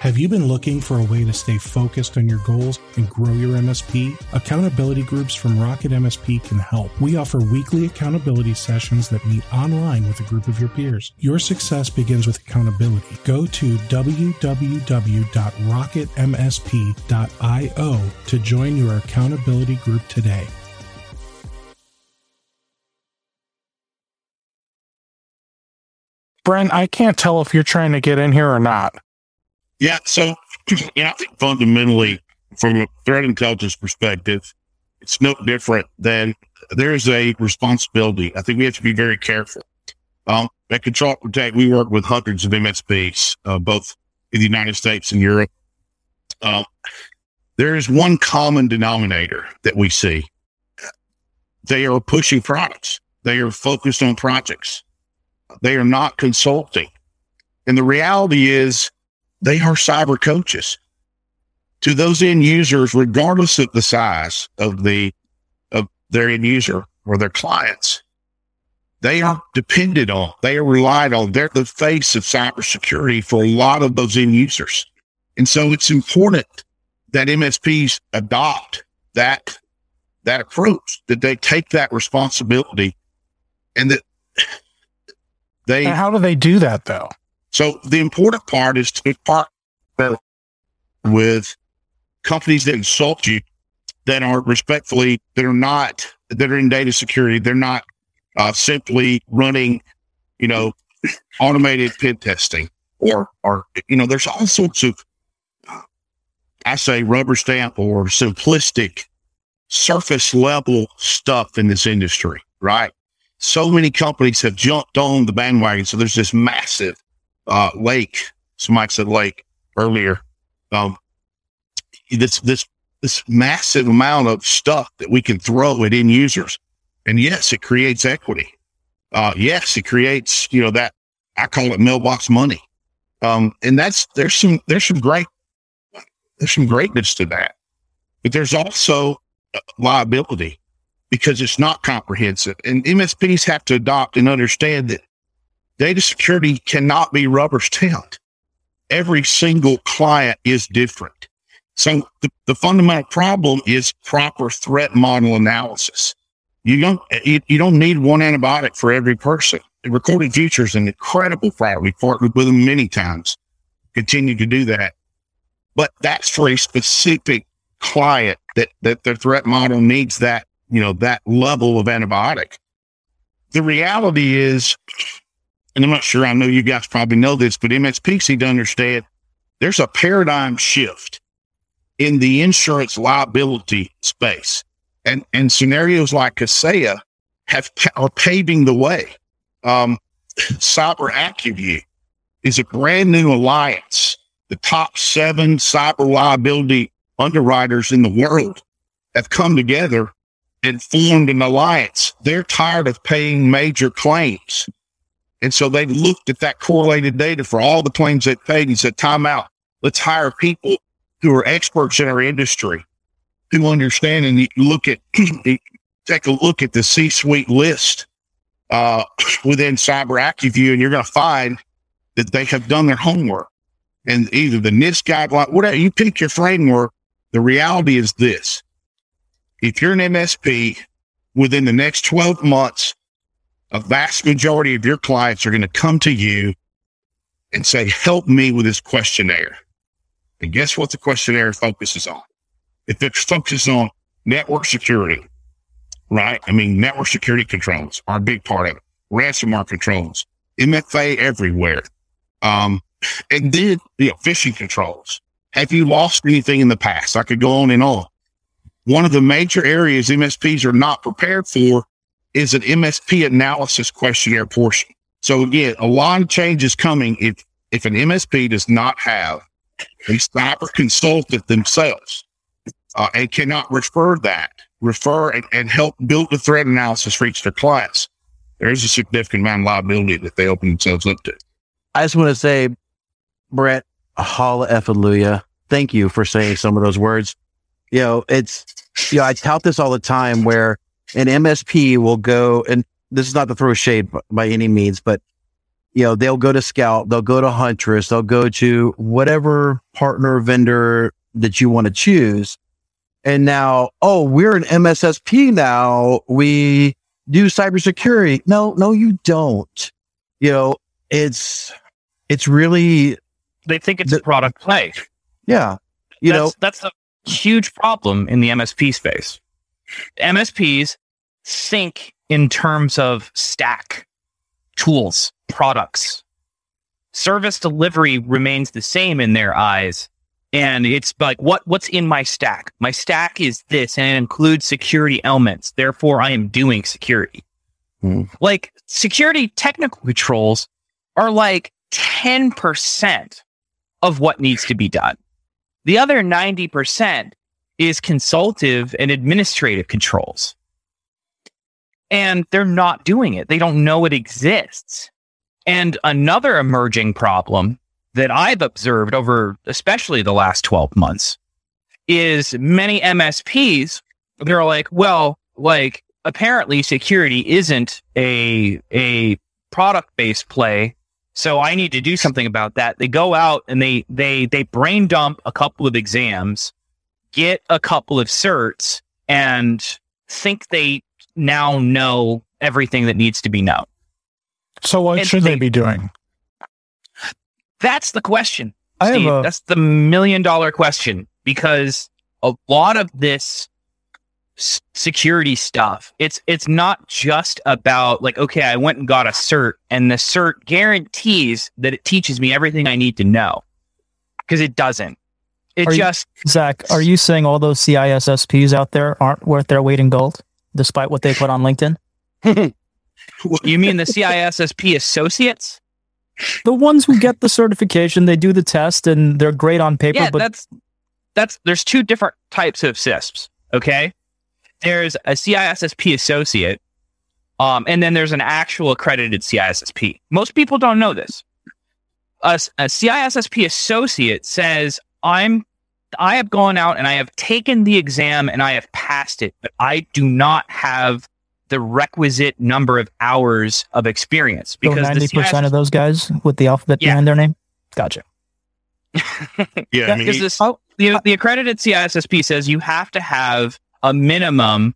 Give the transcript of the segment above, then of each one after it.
Have you been looking for a way to stay focused on your goals and grow your MSP? Accountability groups from Rocket MSP can help. We offer weekly accountability sessions that meet online with a group of your peers. Your success begins with accountability. Go to www.rocketmsp.io to join your accountability group today. Brent, I can't tell if you're trying to get in here or not. Yeah. So, you know, I think fundamentally, from a threat intelligence perspective, it's no different than there's a responsibility. I think we have to be very careful. Um, at Control Protect, we work with hundreds of MSPs, uh, both in the United States and Europe. Um, there is one common denominator that we see. They are pushing products. They are focused on projects. They are not consulting. And the reality is they are cyber coaches to those end users, regardless of the size of the, of their end user or their clients. They are depended on. They are relied on. They're the face of cybersecurity for a lot of those end users. And so it's important that MSPs adopt that, that approach, that they take that responsibility and that they. And how do they do that though? So the important part is to partner with companies that insult you that are respectfully, that are not, that are in data security. They're not uh, simply running, you know, automated pen testing or, or, you know, there's all sorts of, I say rubber stamp or simplistic surface level stuff in this industry, right? So many companies have jumped on the bandwagon. So there's this massive uh, lake. Somebody said lake earlier. Um, this this this massive amount of stuff that we can throw at end users, and yes, it creates equity. Uh, yes, it creates you know that I call it mailbox money. Um, and that's there's some there's some great there's some greatness to that, but there's also liability because it's not comprehensive. And MSPs have to adopt and understand that data security cannot be rubber stamped. Every single client is different. So the, the fundamental problem is proper threat model analysis. You don't, you, you don't need one antibiotic for every person. Recorded Future is an incredible product. We partnered with them many times, continue to do that. But that's for a specific client that, that their threat model needs that, you know, that level of antibiotic. The reality is and I'm not sure, I know you guys probably know this, but MSPs need to understand there's a paradigm shift in the insurance liability space. And, and scenarios like Kaseya have are paving the way. Um, Cyber AcuView is a brand new alliance. The top seven cyber liability underwriters in the world have come together and formed an alliance. They're tired of paying major claims. And so they looked at that correlated data for all the claims they paid and said, time out. Let's hire people who are experts in our industry who understand and look at, take a look at the C suite list, uh, within Cyber AcuView and you're going to find that they have done their homework and either the NIST guideline, whatever you pick your framework. The reality is this. If you're an MSP within the next 12 months, a vast majority of your clients are going to come to you and say, help me with this questionnaire. And guess what the questionnaire focuses on? If it focuses on network security, right? I mean, network security controls are a big part of it. Ransomware controls, MFA everywhere. Um, and then, you know, phishing controls. Have you lost anything in the past? I could go on and on. One of the major areas MSPs are not prepared for is an MSP analysis questionnaire portion. So again, a lot of changes coming if, if an MSP does not have a cyber consultant themselves uh, and cannot refer that, refer and, and help build the threat analysis for each of their clients, there's a significant amount of liability that they open themselves up to. I just want to say, Brett, hallelujah. Thank you for saying some of those words. You know, it's, you know, I tout this all the time where an MSP will go, and this is not to throw shade by any means, but you know, they'll go to Scout, they'll go to Huntress, they'll go to whatever partner vendor that you want to choose. And now, oh, we're an MSSP now. We do cybersecurity. No, no, you don't. You know, it's, it's really, They think it's The- a product play. yeah, you that's, know, that's a huge problem in the MSP space. MSPs think in terms of stack, tools, products. Service delivery remains the same in their eyes. And it's like, what, what's in my stack? My stack is this and it includes security elements. Therefore, I am doing security. Hmm. Like security technical controls are like 10% of what needs to be done. The other 90% is consultative and administrative controls. And they're not doing it. They don't know it exists. And another emerging problem that I've observed over especially the last 12 months is many MSPs, they're like, well, like apparently security isn't a, a product based play. So I need to do something about that. They go out and they, they, they brain dump a couple of exams, get a couple of certs and think they now know everything that needs to be known. So what And should they they- be doing? That's the question. I have Steve. a- That's the million dollar question because a lot of this s- security stuff, it's it's not just about like, okay, I went and got a cert, and the cert guarantees that it teaches me everything I need to know. Because it doesn't. It Are you- just Zach, are you saying all those CISSPs out there aren't worth their weight in gold, despite what they put on LinkedIn? you mean the CISSP associates? The ones who get the certification, they do the test, and they're great on paper. yeah, but that's that's there's two different types of CISSPs. Okay, there's a CISSP associate, um, and then there's an actual accredited CISSP. Most people don't know this. A CISSP associate says, "I'm." I have gone out and I have taken the exam and I have passed it, but I do not have the requisite number of hours of experience because the ninety percent of those guys with the alphabet Yeah. behind their name. Gotcha. Yeah, I mean, because he- this oh. the, the accredited CISSP says you have to have a minimum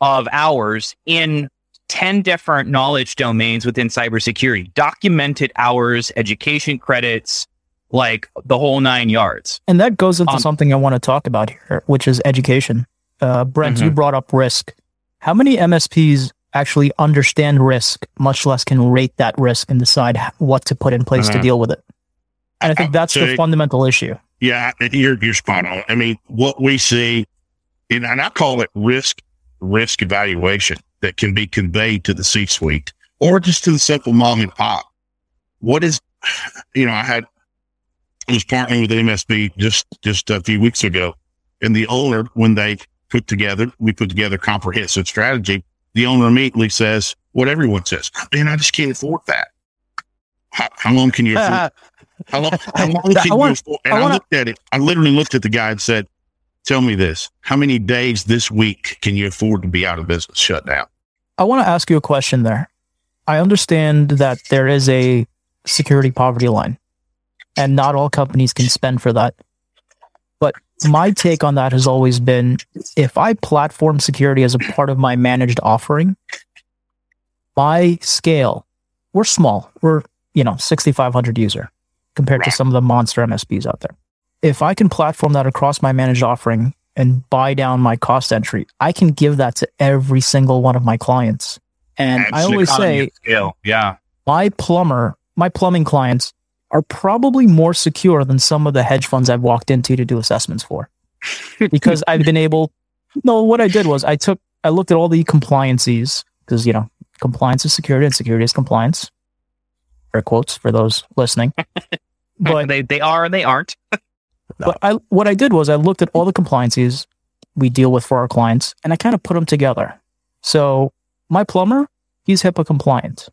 of hours in 10 different knowledge domains within cybersecurity, documented hours, education credits, like the whole nine yards. And that goes into Um, something I want to talk about here, which is education. Uh, Brent, you brought up risk. How many MSPs actually understand risk, much less can rate that risk and decide what to put in place to Uh, deal with it? And I think that's the so- fundamental issue. Yeah, you're you're spot on. I mean, what we see, and and I call it risk risk evaluation that can be conveyed to the C-suite or just to the simple mom and pop. What is, you know, I had was partnering with MSP just just a few weeks ago, and the owner, when they put together, we put together a comprehensive strategy. The owner immediately says what everyone says, "Man, I just can't afford that." How, how long can you afford how long, how long I can you afford? And I I, wanna- looked at it. I literally looked at the guy and said, "Tell me this: How many days this week can you afford to be out of business, shut down?" I want to ask you a question there. I understand that there is a security poverty line, and not all companies can spend for that. But my take on that has always been if I platform security as a part of my managed offering, my scale, we're small. We're, you know, 6,500 user compared to some of the monster MSPs out there. If I can platform that across my managed offering and buy down my cost entry, I can give that to every single one of my clients. And I always say scale. Yeah. my plumber, my plumbing clients are probably more secure than some of the hedge funds I've walked into to do assessments for. because I've been able no, what I did was I took I looked at all the compliances because you know, compliance is security and security is compliance. Air quotes for those listening. but they, they are and they aren't. but I, what I did was I looked at all the compliances we deal with for our clients and I kind of put them together. So my plumber, he's HIPAA compliant.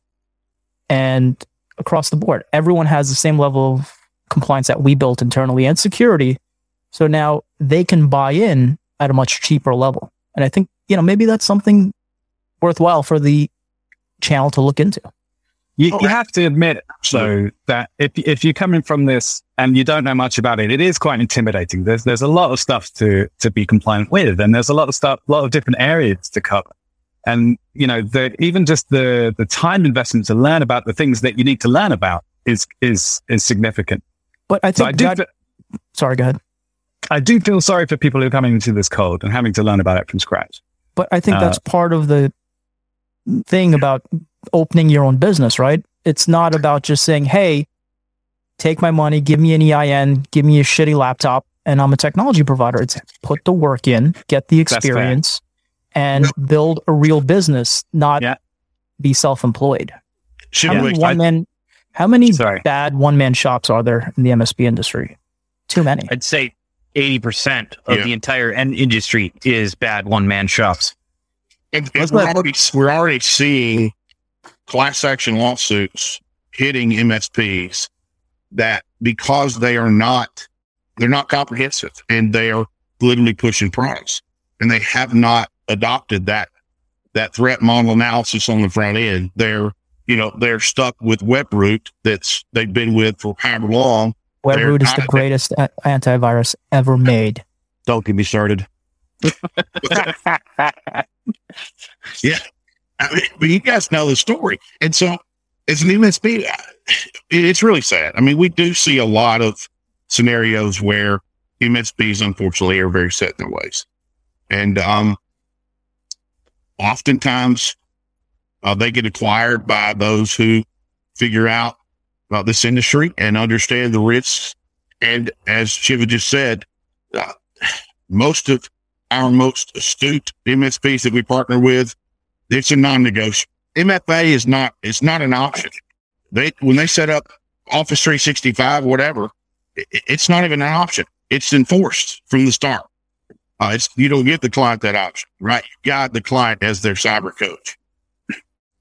And across the board, everyone has the same level of compliance that we built internally and security. So now they can buy in at a much cheaper level. And I think, you know, maybe that's something worthwhile for the channel to look into. You, Oh, you have to admit, absolutely. though, that if if you're coming from this and you don't know much about it, it is quite intimidating. There's there's a lot of stuff to to be compliant with, and there's a lot of stuff, a lot of different areas to cover. And you know, the, even just the the time investment to learn about the things that you need to learn about is is is significant. But I So I think do that, sorry, go ahead. I do feel sorry for people who are coming into this cold and having to learn about it from scratch. But I think Uh, that's part of the thing about opening your own business, right? It's not about just saying, hey, take my money, give me an EIN, give me a shitty laptop, and I'm a technology provider. It's put the work in, get the experience, and build a real business, not Yeah. be self employed. Should How we- many one man how many Sorry. bad one man shops are there in the MSP industry? Too many. I'd say 80% of Yeah. the entire end industry is bad one man shops. And, and we're, already, we're already seeing class action lawsuits hitting MSPs that because they are not they're not comprehensive and they are literally pushing price and they have not adopted that that threat model analysis on the front end. They're you know they're stuck with WebRoot that's they've been with for however long. they're WebRoot is the greatest a- antivirus ever made. Don't get me started. I mean, but you guys know the story. And so as an MSP, uh, it's really sad. I mean, we do see a lot of scenarios where MSPs, unfortunately, are very set in their ways. And um, oftentimes uh, they get acquired by those who figure out about this industry and understand the risks. And as Shiva just said, uh, most of our most astute MSPs that we partner with it's a non-negotiable. MFA is not it's not an option. They when they set up Office 365, whatever, i- i- it's not even an option. It's enforced from the start. Uh, you don't give the client that option, right? You got the client as their cyber coach.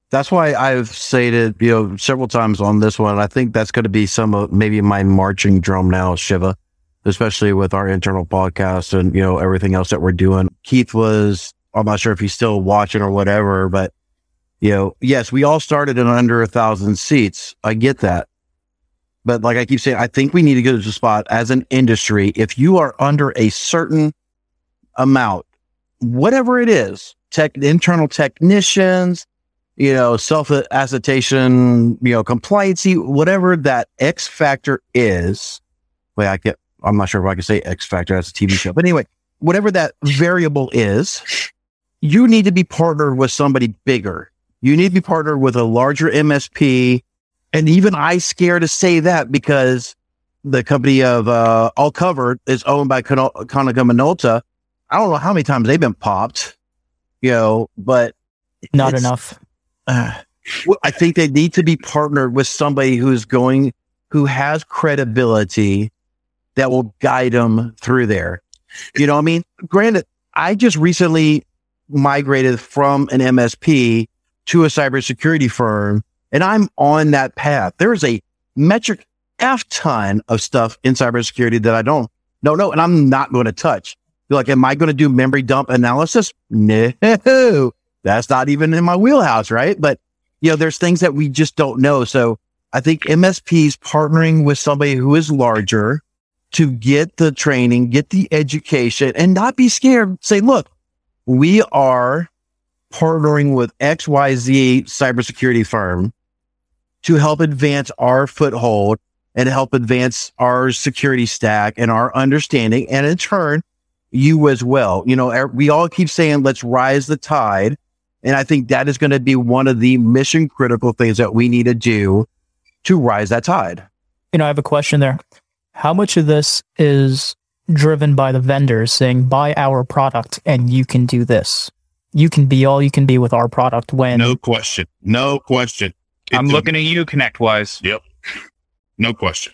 That's why I've stated, you know, several times on this one. I think that's going to be some of maybe my marching drum now, Shiva, especially with our internal podcast and, you know, everything else that we're doing. Keith was, I'm not sure if he's still watching or whatever, but, you know, yes, we all started in under a thousand seats. I get that. But like I keep saying, I think we need to go to the spot as an industry. If you are under a certain amount, whatever it is, tech, internal technicians, you know, self acetation, you know, compliancy, whatever that X factor is. Wait, I get, I'm not sure if I can say X factor. That's a TV show, but anyway, whatever that variable is, you need to be partnered with somebody bigger. You need to be partnered with a larger MSP. And even I scare to say that because the company of, uh, All Covered is owned by Kono- Konica Minolta. I don't know how many times they've been popped, you know, but Not enough. uh, I think they need to be partnered with somebody who's going, who has credibility that will guide them through there. You know what I mean? Granted, I just recently migrated from an MSP to a cybersecurity firm and I'm on that path. There is a metric F ton of stuff in cybersecurity that I don't, no, no, and I'm not going to touch. You're like, am I going to do memory dump analysis? No, that's not even in my wheelhouse, right? But you know, there's things that we just don't know. So I think MSPs partnering with somebody who is larger to get the training, get the education and not be scared. Say, look, we are partnering with XYZ cybersecurity firm to help advance our foothold and help advance our security stack and our understanding. And in turn, you as well. You know, er- we all keep saying, let's rise the tide. And I think that is going to be one of the mission critical things that we need to do to rise that tide. You know, I have a question there. How much of this is driven by the vendors saying, buy our product and you can do this? You can be all you can be with our product when No question. No question. I'm It's a- looking at you, ConnectWise. Yep. No question.